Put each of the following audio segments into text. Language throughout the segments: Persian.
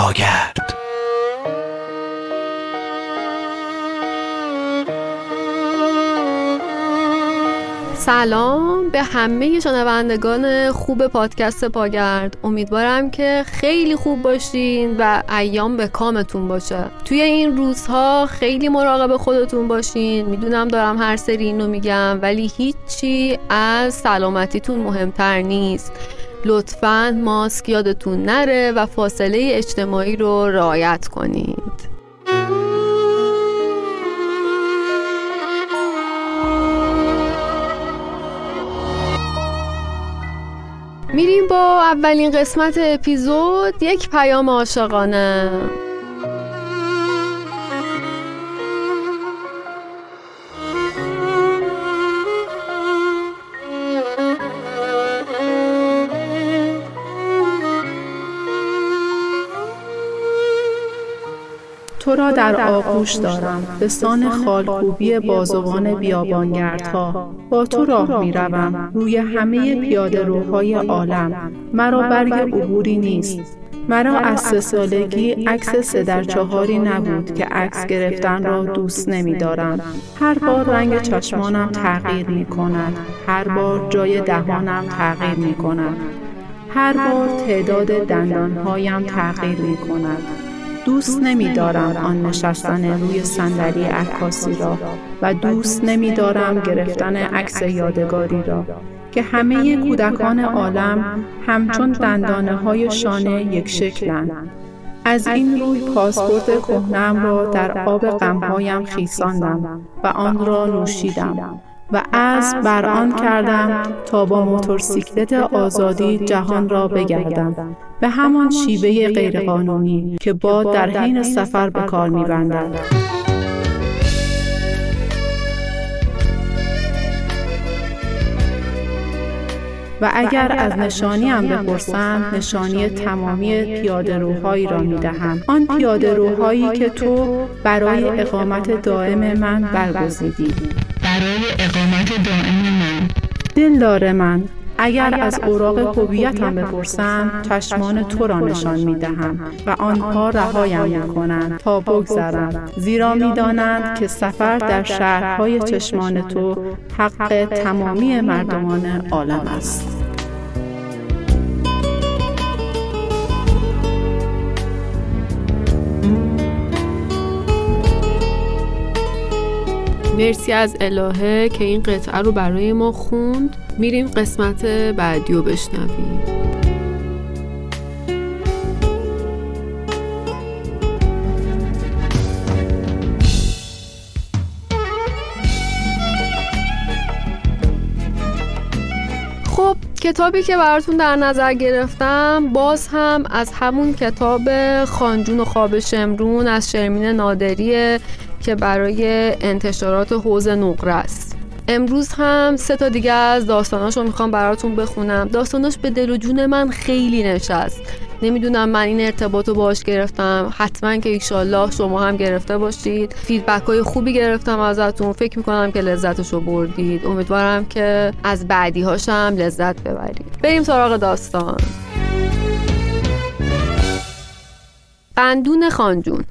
پاگرد سلام به همه شنوندگان خوب پادکست پاگرد. امیدوارم که خیلی خوب باشین و ایام به کامتون باشه. توی این روزها خیلی مراقب خودتون باشین. می‌دونم دارم هر سری اینو میگم ولی هیچی از سلامتیتون مهمتر نیست. لطفا ماسک یادتون نره و فاصله اجتماعی رو رعایت کنید. میریم با اولین قسمت اپیزود. یک پیام عاشقانه. را در آغوش دارم. به سان خالکوبی بازوان بیابانگردها. با تو راه می روم روی همه پیاده روهای عالم. مرا برگ عبوری نیست. مرا از سه سالگی عکس سه در چهاری نبود که عکس گرفتن را دوست نمی دارم. هر بار رنگ چشمانم تغییر می کند. هر بار جای دهانم تغییر می کند. هر بار تعداد دندانهایم تغییر می کند. دوست نمیدارم آن نشستن روی صندلی عکاسی را و دوست نمیدارم گرفتن عکس یادگاری را که همه کودکان عالم همچون دندانه های شانه یک شکلند. از این روی پاسپورت کهنم را در آب غمهایم خیساندم و آن را نوشیدم و از بر آن کردم تا با موتورسیکلت آزادی جهان را بگردم. به همان شیوه غیرقانونی که باد در حین سفر به کار میبندد و اگر از نشانی هم بپرسند نشانی تمامی پیاده روهایی را می دهم آن پیاده روهایی که تو برای اقامت دائم من برگزیدی. برای اقامت دائم من. دلدار من اگر از اوراق هویتم بپرسند چشمان تو را نشان می دهم و آنها رهایم می کنند تا بگذرم. زیرا می دانند که سفر در شهرهای چشمان تو حق تمامی مردمان عالم است. مرسی از الهه که این قطعه رو برای ما خوند. میریم قسمت بعدی رو بشنویم. کتابی که براتون در نظر گرفتم باز هم از همون کتاب خانجون و خواب شمرون از شرمین نادریه که برای انتشارات حوز نقره است. امروز هم سه تا دیگه از داستاناش رو می‌خوام براتون بخونم. داستاناش به دل و جون من خیلی نشست. نمی‌دونم من این ارتباط رو باش گرفتم. حتما که ایشالله شما هم گرفته باشید. فیدبک های خوبی گرفتم ازتون. فکر می‌کنم که لذتش رو بردید. امیدوارم که از بعدی هاشم لذت ببرید. بریم سراغ داستان. قندون خانجون.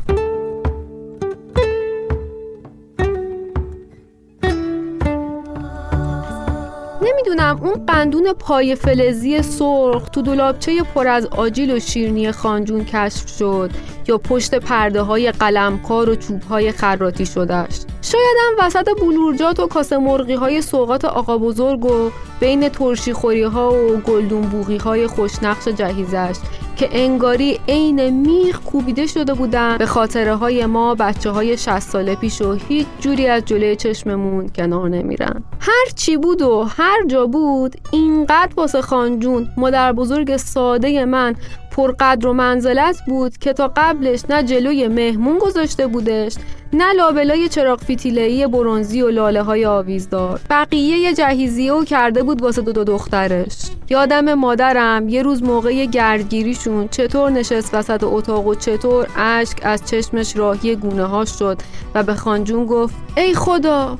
نمی‌دونم اون قندون پای فلزی سرخ تو دولابچه پر از آجیل و شیرنی خانجون کشف شد یا پشت پرده های قلمکار و چوب های خراتی شدهش شایدم وسط بلورجات و کاسه مرغی های سوقات آقا بزرگ و بین ترشی خوری ها و گلدون بوغی های خوشنقش جهیزش که انگاری عین میخ کوبیده شده بودن. به خاطره های ما بچه های 60 ساله پیش و هیچ جوری از جلوی چشممون کنار نمیرن. هر چی بود و هر جا بود اینقدر واسه خانجون مادر بزرگ ساده من پرقدر و منزلت بود که تا قبلش نه جلوی مهمون گذاشته بودش نه لابلای چراغ فیتیله‌ای برونزی و لاله های آویزدار بقیه جهیزیه و کرده بود واسه دو, دو دخترش. یادم مادرم یه روز موقع گردگیریشون چطور نشست وسط اتاق و چطور اشک از چشمش راهی گونه ها شد و به خانجون گفت ای خدا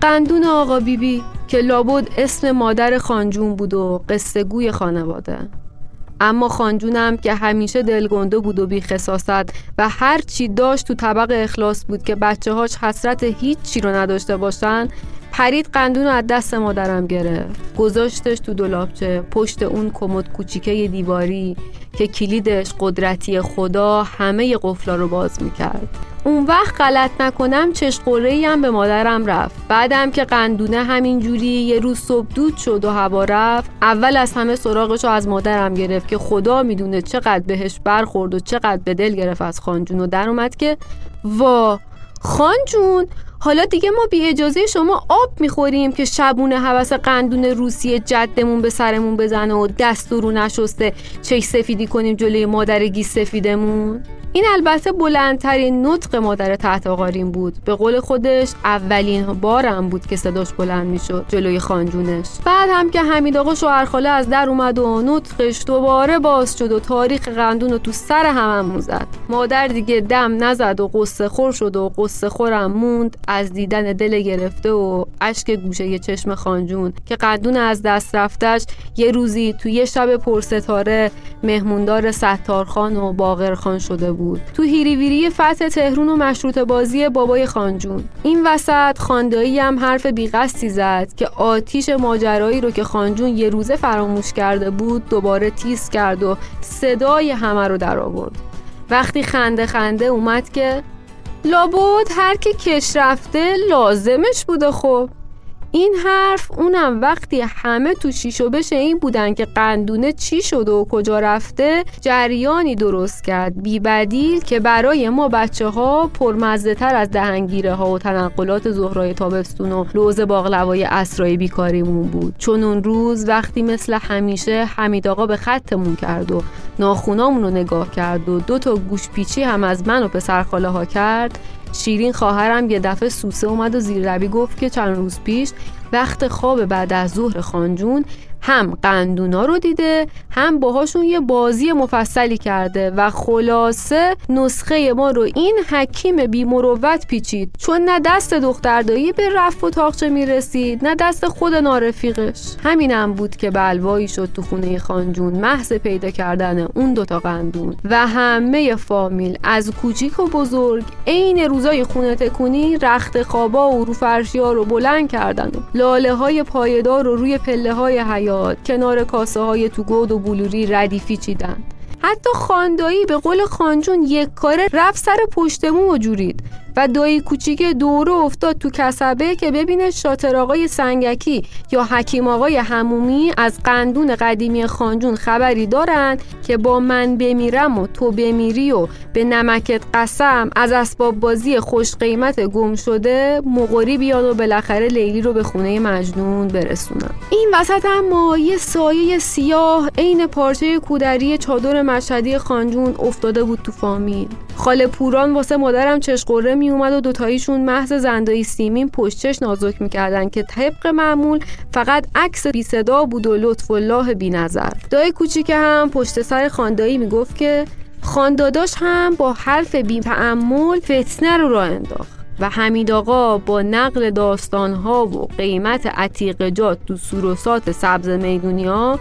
قندون آقا بیبی بی که لابد اسم مادر خانجون بود و قصه گوی خانواده. اما خانجونم که همیشه دلگنده بود و بیخصاست و هر چی داشت تو طبق اخلاص بود که بچه هاش حسرت هیچ چی رو نداشته باشن پرید قندون رو از دست مادرم گرفت. گذاشتش تو دلابچه پشت اون کمد کوچیکه دیواری. که کلیدش قدرتی خدا همه قفلا رو باز می‌کرد. اون وقت غلط نکنم چشقوره هم به مادرم رفت. بعدم که قندونه همین جوری یه روز صبح دود شد و هوا رفت اول از همه سراغش رو از مادرم گرفت که خدا می‌دونه چقدر بهش برخورد و چقدر به دل گرفت از خانجون. و در اومد که وا خانجون! حالا دیگه ما بی اجازه شما آب می‌خوریم که شبونه حوس قندون روسیه جدمون به سرمون بزنه و دست رو نشسته چش سفیدی کنیم جلوی مادر گیس سفیدمون. این البته بلندترین نطق مادر تحت قارین بود. به قول خودش اولین بارم بود که صداش بلند می‌شد جلوی خانجونش. بعد هم که حمید آقا شوهرخاله از در اومد و نطقش دوباره باز شد و تاریخ قندون رو تو سر هممون زد مادر دیگه دم نزد و قصه خور شد و قصه خورم موند از دیدن دل گرفته و اشک گوشه یه چشم خانجون که قندون از دست رفتش یه روزی تو یه شب پرستاره مهموندار ستارخان و باقرخان شده بود. بود. تو هیریویری فتح تهرون و مشروط بازی بابای خانجون. این وسط خاندایی هم حرف بیقصدی زد که آتیش ماجرایی رو که خانجون یه روزه فراموش کرده بود دوباره تیز کرد و صدای همه رو در آورد. وقتی خنده خنده اومد که لابد هر که کش رفته لازمش بوده خب. این حرف اونم وقتی همه تو شیشو بشه این بودن که قندونه چی شده و کجا رفته جریانی درست کرد. بی بدیل که برای ما بچه ها پرمزه تر از دهنگیره ها و تنقلات زهرای تابستون و لوز باقلوای اسرای بیکاریمون بود. چون اون روز وقتی مثل همیشه حمید آقا به خطمون کرد و ناخونامون رو نگاه کرد و دو تا گوش پیچی هم از من و پسر خاله ها کرد شیرین خواهرم یه دفعه سوسه اومد و زیر لبی گفت که چند روز پیش وقت خواب بعد از ظهر خانجون هم قندونا رو دیده هم باهاشون یه بازی مفصلی کرده و خلاصه نسخه ما رو این حکیم بی مروت پیچید. چون نه دست دختردایی به رفت و تاقچه می‌رسید نه دست خود نارفیقش. همینم بود که بلوایی شد تو خونه خانجون محض پیدا کردن اون دوتا قندون. و همه فامیل از کوچیک و بزرگ عین روزای خونه تکونی رخت خوابا و رو فرشیا رو بلند کردن. و لاله های پایدار رو روی پله های کنار کاسه های تو گود و بلوری ردیفی چیدن. حتی خاندایی به قول خانجون یک کاره رفت سر پشتمون و جورید. و دایی کوچیک دوره افتاد تو کسبه که ببینه شاتر آقای سنگکی یا حکیم آقای همومی از قندون قدیمی خانجون خبری دارن که با من بمیرم و تو بمیری و به نمکت قسم از اسباب بازی خوش قیمت گم شده مقری بیاد و بالاخره لیلی رو به خونه مجنون برسونن این وسط اما یه سایه سیاه عین پارچه کودری چادر مشهدی خانجون افتاده بود تو فامیل. خاله پوران واسه مادرم چشقره می اومد و دوتاییشون محض زندایی سیمین پشتش نازک می‌کردن که طبق معمول فقط عکس بی صدا بود و لطف الله بی نظر. دای کوچیک هم پشت سر خاندایی می‌گفت که خانداداش هم با حرف بی تعمل فتنه رو راه انداخت و حمید آقا با نقل داستانها و قیمت عتیق جات تو سوروسات سبز می‌دونی ها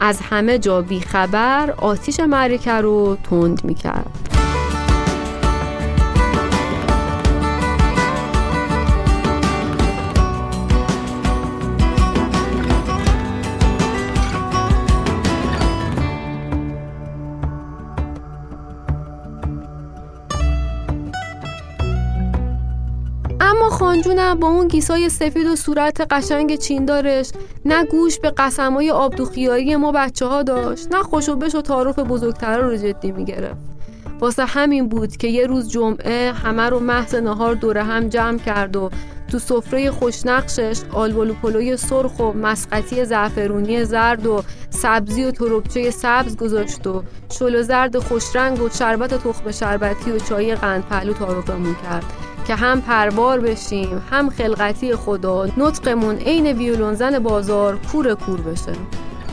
از همه جا بیخبر آتیش معرکه رو تند می‌کرد. خانجونم با اون گیسای سفید و صورت قشنگ چیندارش نه گوش به قسمای آبدوخیایی ما بچه ها داشت نه خوشو بش و تعارف بزرگتر رو جدی می‌گرفت. واسه همین بود که یه روز جمعه همه رو محض نهار دوره هم جمع کرد و تو سفره خوشنقشش آلبالو پلوی سرخ و مسقطی زعفرونی زرد و سبزی و تروبچه سبز گذاشت و شل زرد خوشرنگ و شربت تخم شربتی و چای قند پهلو تعارفمون کرد. که هم پربار بشیم هم خلقتی خدا نطقمون عین ویولونزن بازار کور کور بشه.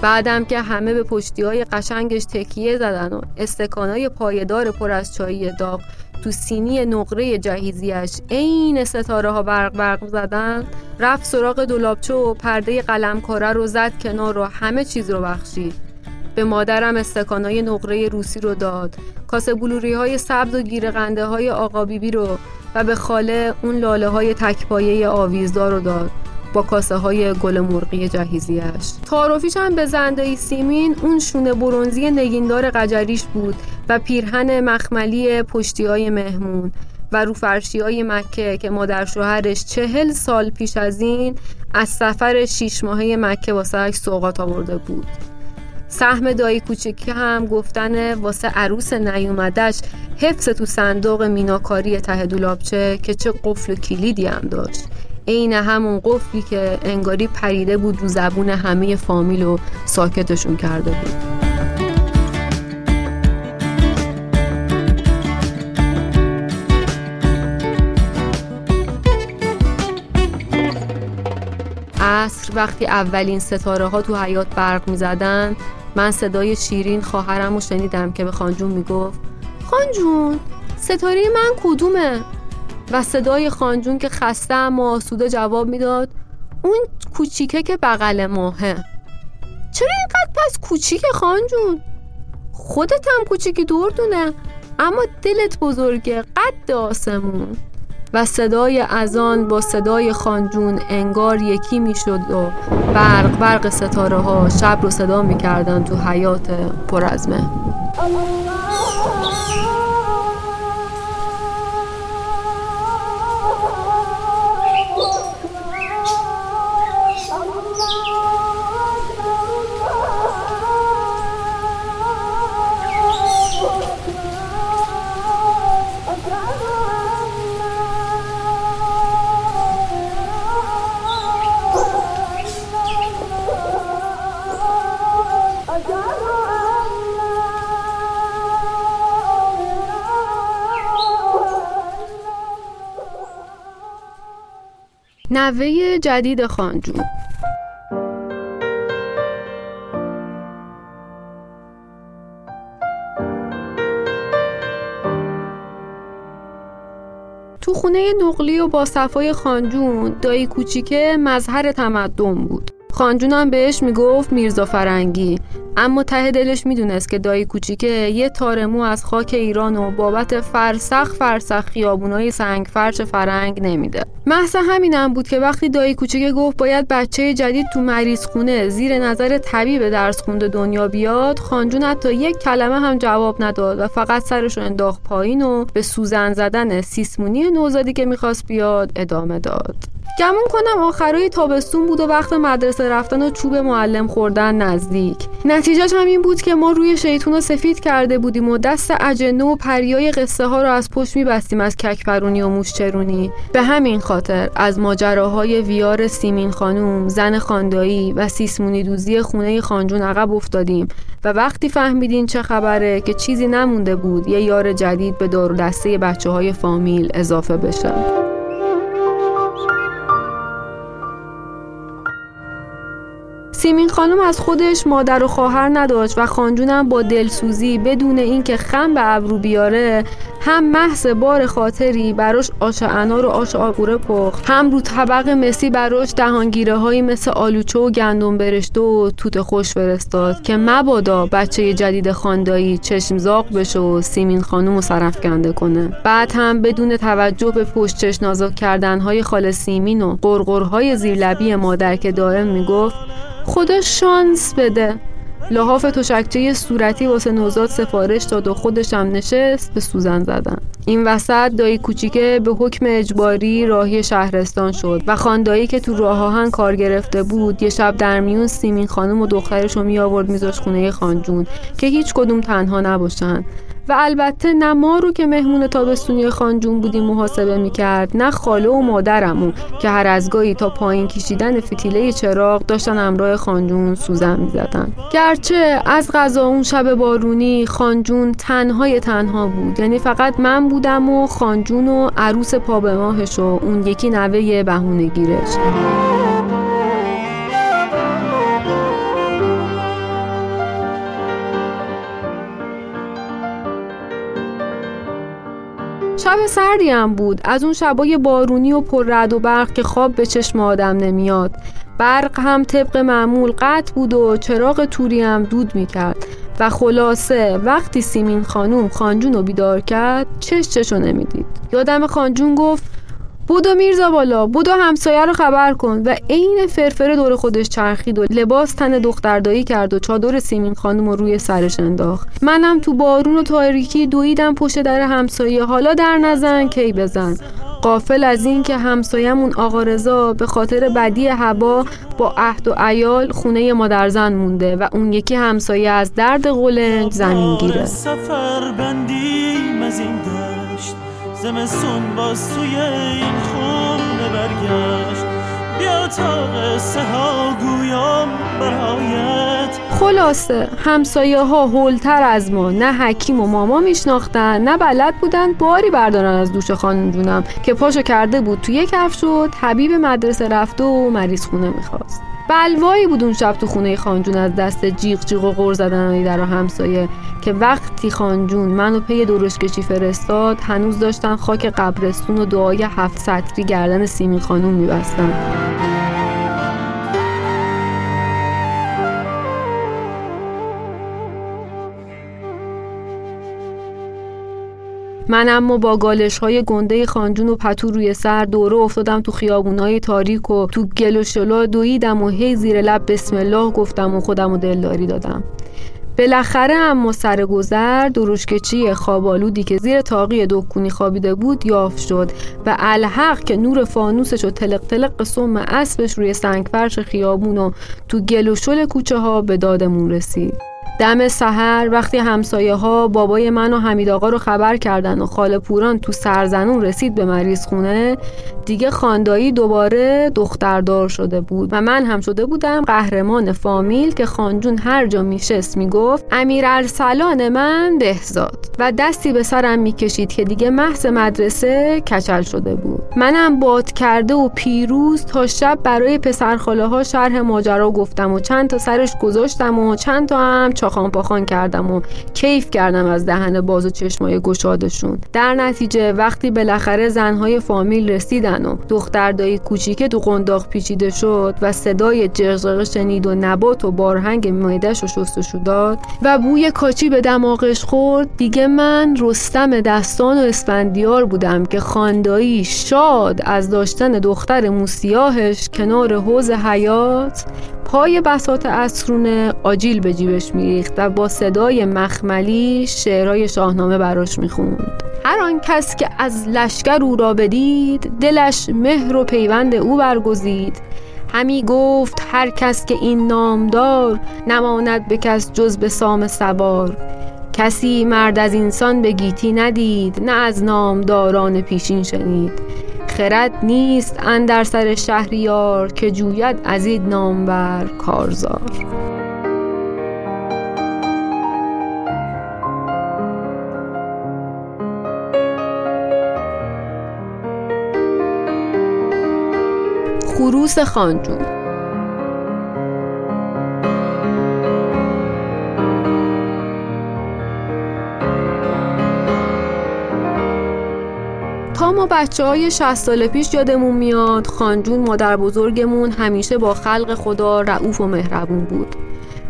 بعدم که همه به پشتی های قشنگش تکیه زدن و استکانای پایدار پر از چایی داغ تو سینی نقره جهیزیش عین ستاره ها برق برق زدن رفت سراغ دولابچه و پرده قلمکاره رو زد کنار و همه چیز رو بخشید. به مادرم استکانای نقره روسی رو داد. کاسه بلوری های سبز و گیرقنده های آقا بیبی رو و به خاله اون لاله های تکپایه آویزدار رو داد با کاسه های گل مرغی جهیزیش تعارفیش هم به زندایی سیمین اون شونه برونزی نگیندار قجریش بود و پیرهن مخملی پشتی های مهمون و رو های مکه که مادر شوهرش چهل سال پیش از این از سفر شیش ماهه مکه واسه سوقات آورده بود. سهم دایی کوچکی هم گفتن واسه عروس نیومدش حفظ تو صندوق میناکاری ته دولابچه که چه قفل و کلیدی هم داشت. عین همون قفلی که انگاری پریده بود رو زبون همه فامیل و ساکتشون کرده بود. عصر وقتی اولین ستاره ها تو حیات برق می زدن من صدای شیرین خواهرم رو شنیدم که به خانجون می گفت خانجون ستاره من کدومه؟ و صدای خانجون که خسته و آسوده جواب می‌داد اون کوچیکه که بغل ماهه چرا اینقدر پس کوچیک خانجون؟ خودت هم کوچیکی دونه اما دلت بزرگه قد آسمون و صدای اذان با صدای خانجون انگار یکی می‌شد و برق برق ستاره ها شب رو صدا می‌کردن تو حیات پر از نوه جدید خانجون تو خونه نقلی و با صفای خانجون دایی کوچیکه مظهر تمدن بود. خانجونم بهش می‌گفت میرزا فرنگی. اما ته دلش می‌دونست که دایی کوچیکه یه تارمو از خاک ایران و بابت فرسخ فرسخ خیابونای سنگ فرش فرنگ نمیده. محض همینم بود که وقتی دایی کوچیکه گفت باید بچه جدید تو مریض خونه زیر نظر طبیب درس خونده دنیا بیاد خانجون حتی یک کلمه هم جواب نداد و فقط سرش رو انداخت پایین و به سوزن زدن سیسمونی نوزادی که می‌خواست بیاد ادامه داد. گمون کنم آخرای تابستون بود و وقت مدرسه رفتن و چوب معلم خوردن نزدیک. نتیجهش هم این بود که ما روی شیطون رو سفید کرده بودیم و دست اجنه و پریای قصه ها رو از پشت میبستیم از ککپرونی و موشچرونی. به همین خاطر از ماجراهای ویار سیمین خانوم زن خاندایی و سیسمونی دوزی خونه خانجون عقب افتادیم و وقتی فهمیدین چه خبره که چیزی نمونده بود یه یار جدید به دور دسته بچه های فامیل اضافه بشه. سیمین خانم از خودش مادر و خواهر نداشت و خانجونم با دلسوزی بدون اینکه خم به ابرو بیاره هم محض بار خاطری براش آش انار و آش آقوره پخت هم رو طبق مسی براش دهانگیره هایی مثل آلوچه و گندم برشته و توت خوش فرستاد که مبادا بچه جدید خاندایی چشم زاق بشه و سیمین خانم رو سرفکنده کنه. بعد هم بدون توجه به پشت چش نازک کردن های خال سیمین و قرقرهای زیرلبی مادر که دائم می‌گفت خدا شانس بده. لحاف تشکچه صورتی واسه نوزاد سفارش داد و خودشم نشست به سوزن زدن. این وسط دایی کوچیکه به حکم اجباری راهی شهرستان شد و خاندایی که تو راه آهن کار گرفته بود یه شب در میون سیمین خانم و دخترش رو می آورد میذاش خونه خانجون که هیچ کدوم تنها نباشن. و البته نه ما رو که مهمون تابستونی خانجون بودیم محاسبه می‌کرد نه خاله و مادرمون که هر از گاهی تا پایین کشیدن فتیله چراغ داشتن امراه خانجون سوزن می‌زدن. گرچه از غذا اون شب بارونی خانجون تنهای تنها بود یعنی فقط من بودم و خانجون و عروس پا به ماهش و اون یکی نوه بهونه گیرش شب سردی هم بود. از اون شبای بارونی و پر رد و برق که خواب به چشم آدم نمیاد. برق هم طبق معمول قطع بود و چراغ توری هم دود می‌کرد. و خلاصه وقتی سیمین خانوم خانجون رو بیدار کرد چش چشو نمی‌دید. یادم خانجون گفت بودو میرزا بالا بودو همسایه رو خبر کن و عین فرفره دور خودش چرخید و لباس تن دختردایی کرد و چادر سیمین خانم رو روی سرش انداخت. منم تو بارون و تاریکی دویدم پشت در همسایه. حالا در نزن کی بزن. قافل از این که همسایمون آقا رضا به خاطر بدی هوا با عهد و عیال خونه مادرزن مونده و اون یکی همسایه از درد قلنج زمین گیره. سفر بندیم از این زمستون باز توی این خونه برگشت بیا تا قصه ها گویام برایت. خلاصه همسایه ها هولتر از ما. نه حکیم و ماما میشناختن نه بلد بودن باری بردارن از دوش خانم جونم که پاشو کرده بود توی کف شد حبیب مدرسه رفته و مریض خونه می‌خواست. بلوایی بود اون شب تو خونه خانجون از دست جیغ جیغ و غور زدن در همسایه که وقتی خانجون منو پی درشکشی فرستاد هنوز داشتن خاک قبرستون و دعای هفت سطری گردن سیمین خانوم میبستن. من اما با گالش های گنده خانجون و پتو روی سر دوره افتادم تو خیابونای تاریک و تو گل و شلا دویدم و هی زیر لب بسم الله گفتم و خودم و دلداری دادم. بالاخره اما سر گذر دروشکچی خوابالودی که زیر تاقی دکونی خوابیده بود یافت شد و الحق که نور فانوسش و تلق تلق سم اسبش روی سنگ فرش خیابون و تو گل و شل کوچه ها به دادمون رسید. دم سحر وقتی همسایه ها بابای من و حمید آقا رو خبر کردن و خاله پوران تو سرزنون رسید به مریض خونه دیگه خاندایی دوباره دختردار شده بود و من هم شده بودم قهرمان فامیل که خانجون هر جا میشست می‌گفت امیر ارسلان من بهزاد و دستی به سرم می‌کشید که دیگه محض مدرسه کچل شده بود. منم باد کرده و پیروز تا شب برای پسرخاله ها شرح ماجرا گفتم و چند تا سرش گذاشتم و چند تا هم چاخان پاخان کردم و کیف کردم از دهن باز و چشمای گشادشون. در نتیجه وقتی بالاخره زنهای فامیل رسیدن و دختر دایی کوچیکه تو قنداق پیچیده شد و صدای جغجغه شنید و نبات و بارهنگ معدش رو شستشو داد و بوی کاچی به دماغش خورد دیگه من رستم دستان و اسفندیار بودم که خاندایی شاد از داشتن دختر موسیاهش کنار حوز حیات پای بسات اسرونه آجیل به جیبش میریخت و با صدای مخملی شعرهای شاهنامه براش می‌خوند. هر آن کس که از لشکر او را بدید دلش مهر و پیوند او برگزید. همی گفت هر کس که این نامدار نماند به کس جز به سام سوار. کسی مرد از انسان به گیتی ندید نه از نامداران پیشین شنید. خرد نیست اندر سر شهریار که جوید از این نامور کارزار. خروس خانجون تا ما بچه های 60 سال پیش یادمون میاد خانجون مادر بزرگمون همیشه با خلق خدا رعوف و مهربون بود.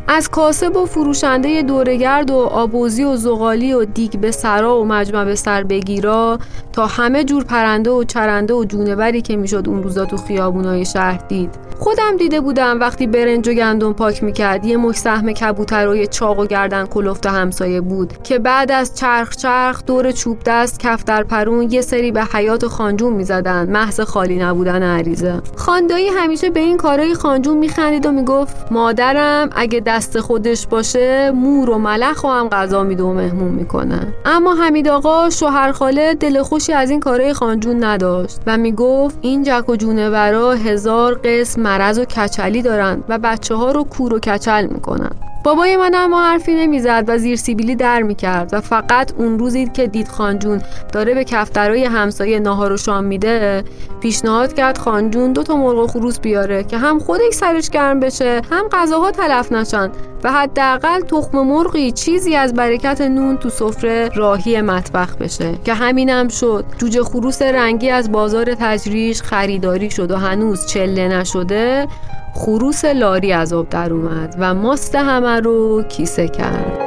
از کاسب و فروشنده دورگرد و آبوزی و زغالی و دیگ به سرا و مجمع به سر بگیرا تا همه جور پرنده و چرنده و جونوری که می‌شد اون روزا تو خیابونای شهر دید. خودم دیده بودم وقتی برنج و گندم پاک می‌کرد یه مش سهم کبوترای چاق و گردن کلفت همسایه بود که بعد از چرخ چرخ دور چوب دست کف در پرون یه سری به حیات خانجون می‌زدن. محض خالی نبودن عریزه خاندایی همیشه به این کارای خانجون میخندید و می‌گفت مادرم اگه دست خودش باشه مور و ملخ و هم غذا میده و مهمون می‌کنن اما حمید آقا شوهر خاله دل خوشی از این کارای خانجون نداشت و می‌گفت این جک و جونورا هزار قسم مرض و کچلی دارن و بچه ها رو کور و کچل می‌کنن بابای من اما حرفی نمی‌زد و زیر سیبیلی در می‌کرد و فقط اون روزی که دید خانجون داره به کفترای همسایه ناهار و شام میده پیشنهاد کرد خانجون دو تا مرغ و خروس بیاره که هم خودش سرش گرم بشه هم غذاها تلف نشن و حداقل تخم مرغی چیزی از برکت نون تو سفره راهی مطبخ بشه. که همینم شد. جوجه خروس رنگی از بازار تجریش خریداری شد و هنوز چله نشده خروس لاری از آب در اومد و ماست همه رو کیسه کرد.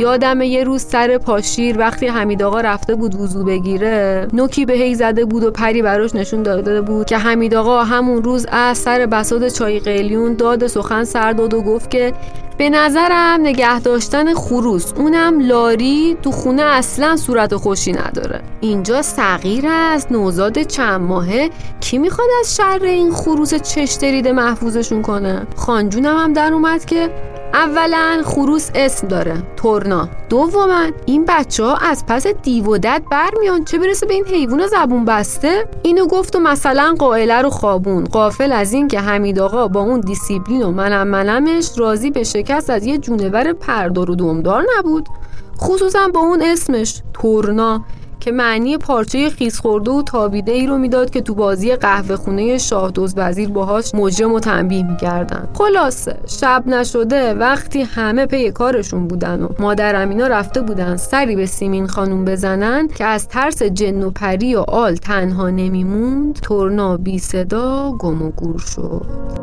یادم یه روز سر پاشیر وقتی حمید آقا رفته بود وضو بگیره نوکی به هی زده بود و پری براش نشون داده بود که حمید آقا همون روز از سر بساد چای قلیون داد سخن سر داد و گفت که به نظرم نگه داشتن خروس اونم لاری تو خونه اصلا صورت خوشی نداره. اینجا صغیر است نوزاد چند ماهه کی می‌خواد از شر این خروس چشتریده محفوظشون کنه؟ خانجونم هم در اومد که اولا خروس اسم داره تورنا. دوما این بچه ها از پس دیو و دد برمیان. چه برسه به این حیوان زبون بسته؟ اینو گفت و مثلا قائله رو خوابوند غافل از این که حمید آقا با اون دیسیپلین و منم منمش راضی به شکست از یه جونور پردار و دم‌دار نبود. خصوصا با اون اسمش تورنا. که معنی پارچه خیس خورده و تابیده ای رو می‌داد که تو بازی قهوه خونه شاه دزد وزیر باهاش مجرم رو تنبیه می‌کردن. خلاصه شب نشده وقتی همه پی کارشون بودن و مادر امینا رفته بودن سری به سیمین خانوم بزنن که از ترس جن و پری و آل تنها نمیموند تورنا بی صدا گم و گور شد.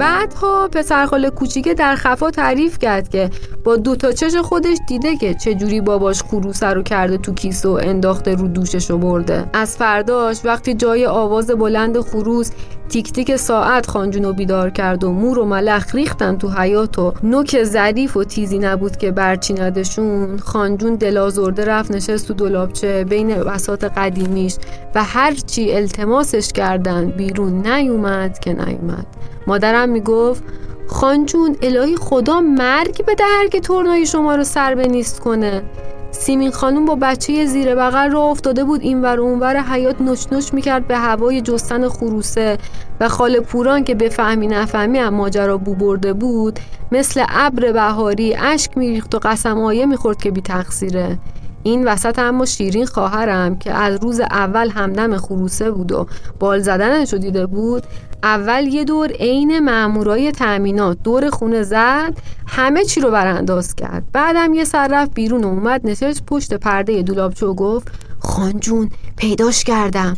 Bye. بعدها پسرخاله کوچیکه در خفا تعریف کرد که با دو تا چش خودش دیده که چجوری باباش خروسه رو کرده تو کیسه و انداخته رو دوشش رو برده. از فرداش وقتی جای آواز بلند خروس تیک تیک ساعت خانجون بیدار کرد و مور و ملخ ریختن تو حیات و نوک ظریف و تیزی نبود که برچیندشون خانجون دلازرده رفت نشست تو دلابچه بین بسات قدیمیش و هرچی التماسش کردن بیرون نیومد که نیومد. مادرم می‌گفت خانجون الهی خدا مرگ به در که تورنای شما رو سر به نیست کنه. سیمین خانم با بچه زیر بغل را افتاده بود این ور اونور حیات نش نش می‌کرد به هوای جستن خروسه و خاله پوران که بفهمی نفهمی هم ماجرا بو برده بود مثل ابر بهاری اشک میریخت و قسمایه می‌خورد که بی تقصیره این وسط اما شیرین خواهرم که از روز اول همدم خروسه بود و بال زدنش دیده بود اول یه دور عین مامورای تأمینات دور خونه زد همه چی رو برانداز کرد. بعدم یه سر رفت بیرون و اومد نشست پشت پرده دولابچه و گفت خانجون پیداش کردم.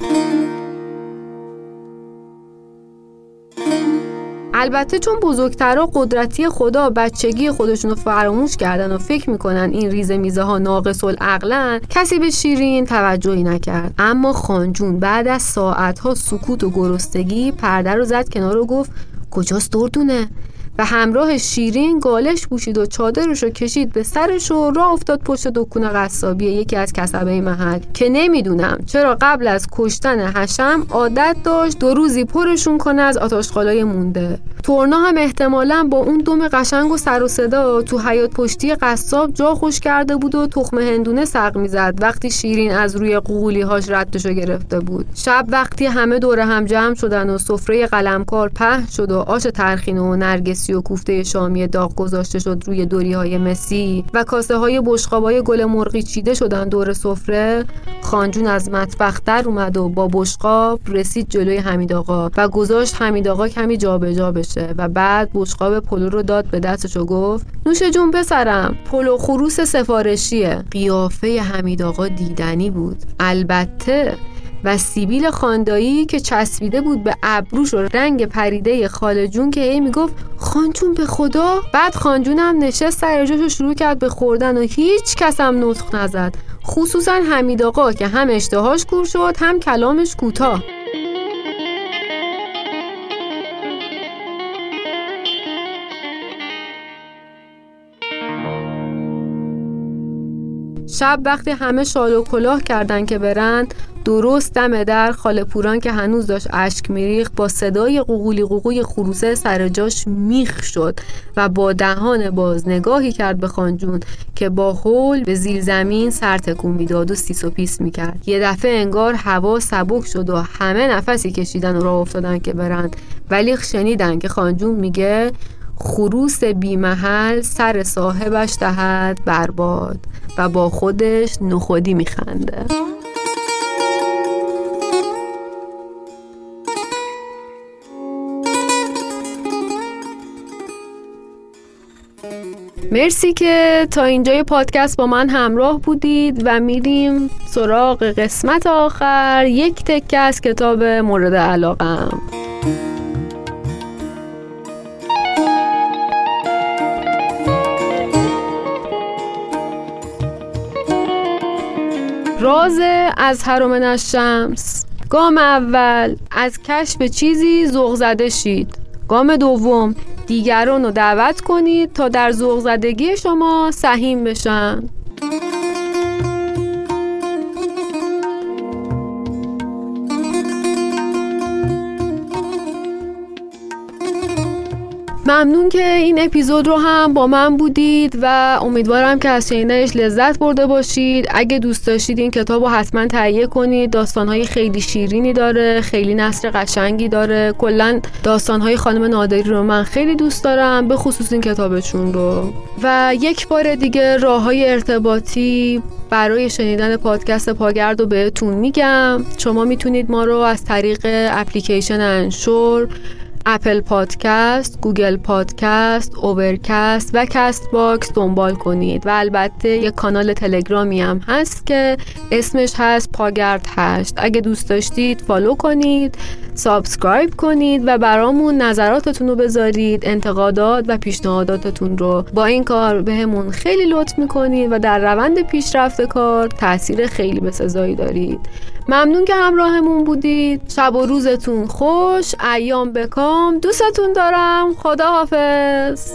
البته چون بزرگترا قدرتی خدا بچگی خودشون رو فراموش کردن و فکر می‌کنن این ریزه میزه ها ناقص العقلن کسی به شیرین توجهی نکرد. اما خانجون بعد از ساعت ها سکوت و گرستگی پرده رو زد کنار و گفت کجاست دردونه؟ و همراه شیرین گالش پوشید و چادرش رو کشید به سرش و راه افتاد پشت دکون قصابی یکی از کسبه محل. که نمی‌دونم چرا قبل از کشتن حشم عادت داشت دو روزی پرشون کنه از آتاشخالای مونده. تورنا هم احتمالا با اون دم قشنگ و سر و صدا تو حیات پشتی قصاب جا خوش کرده بود و تخم هندونه سق می‌زد وقتی شیرین از روی قولی هاش ردشو گرفته بود. شب وقتی همه دور هم جمع شدن و سفره قلمکار پهن شد و آش ترخین و نرگسی و کوفته شامی داغ گذاشته شد روی دوری های مسی و کاسه های بشقابای گل مرغی چیده شدن دور سفره خانجون از مطبخ در اومد و با بشقاب رسید جلوی حمید آقا و گذاشت حمید آقا کمی جابجا جا بشه و بعد بشقاب پلو رو داد به دستش و گفت نوش جون پسرم پلو خروس سفارشیه. قیافه حمید آقا دیدنی بود. البته و سیبیل خان‌دایی که چسبیده بود به ابروش و رنگ پریده خاله جون که ای می‌گفت خانجون به خدا؟ بعد خانجون هم نشست سر جاش و شروع کرد به خوردن و هیچ کس هم نطق نزد خصوصا حمید آقا که هم اشتهاش کور شد هم کلامش کوتاه. شب وقتی همه شال و کلاه کردن که برند درست دم در خاله پوران که هنوز داشت اشک میریخ با صدای قوقولی قوقوی خروسه سر جاش میخ شد و با دهان باز نگاهی کرد به خانجون که با حول به زیر زمین سر تکون می‌داد و سیس و پیس می‌کرد. یه دفعه انگار هوا سبک شد و همه نفسی کشیدن و راه افتادن که برند ولی شنیدن که خانجون میگه خروس بیمحل سر صاحبش دهد برباد و با خودش نخودی میخنده. مرسی که تا اینجای پادکست با من همراه بودید و میریم سراغ قسمت آخر. یک تکه از کتاب مورد علاقم. راز از حرم الشمس گام اول از کشف چیزی ذوق زده شید. گام دوم دیگران رو دعوت کنید تا در ذوق زدگی شما سهیم بشن. ممنون که این اپیزود رو هم با من بودید و امیدوارم که از شنیدنش لذت برده باشید. اگه دوست داشتید این کتاب رو حتما تهیه کنید. داستانهای خیلی شیرینی داره خیلی نصر قشنگی داره. کلا داستانهای خانم نادری رو من خیلی دوست دارم به خصوص این کتابشون رو. و یک بار دیگه راه های ارتباطی برای شنیدن پادکست پاگرد رو بهتون میگم. شما می‌تونید ما رو از طریق اپلیکیشن Anchor، Apple Podcast، Google Podcast، Overcast و Castbox دنبال کنید و البته یک کانال تلگرامی هم هست که اسمش هست پاگرد هشت. اگه دوست داشتید follow کنید subscribe کنید و برامون نظراتتون رو بذارید انتقادات و پیشنهاداتتون رو. با این کار بهمون خیلی لطف می‌کنید و در روند پیشرفت کار تاثیر خیلی بسزایی دارید. ممنون که همراهمون بودید. شب و روزتون خوش. ایام بکام دوستتون دارم. خدا حافظ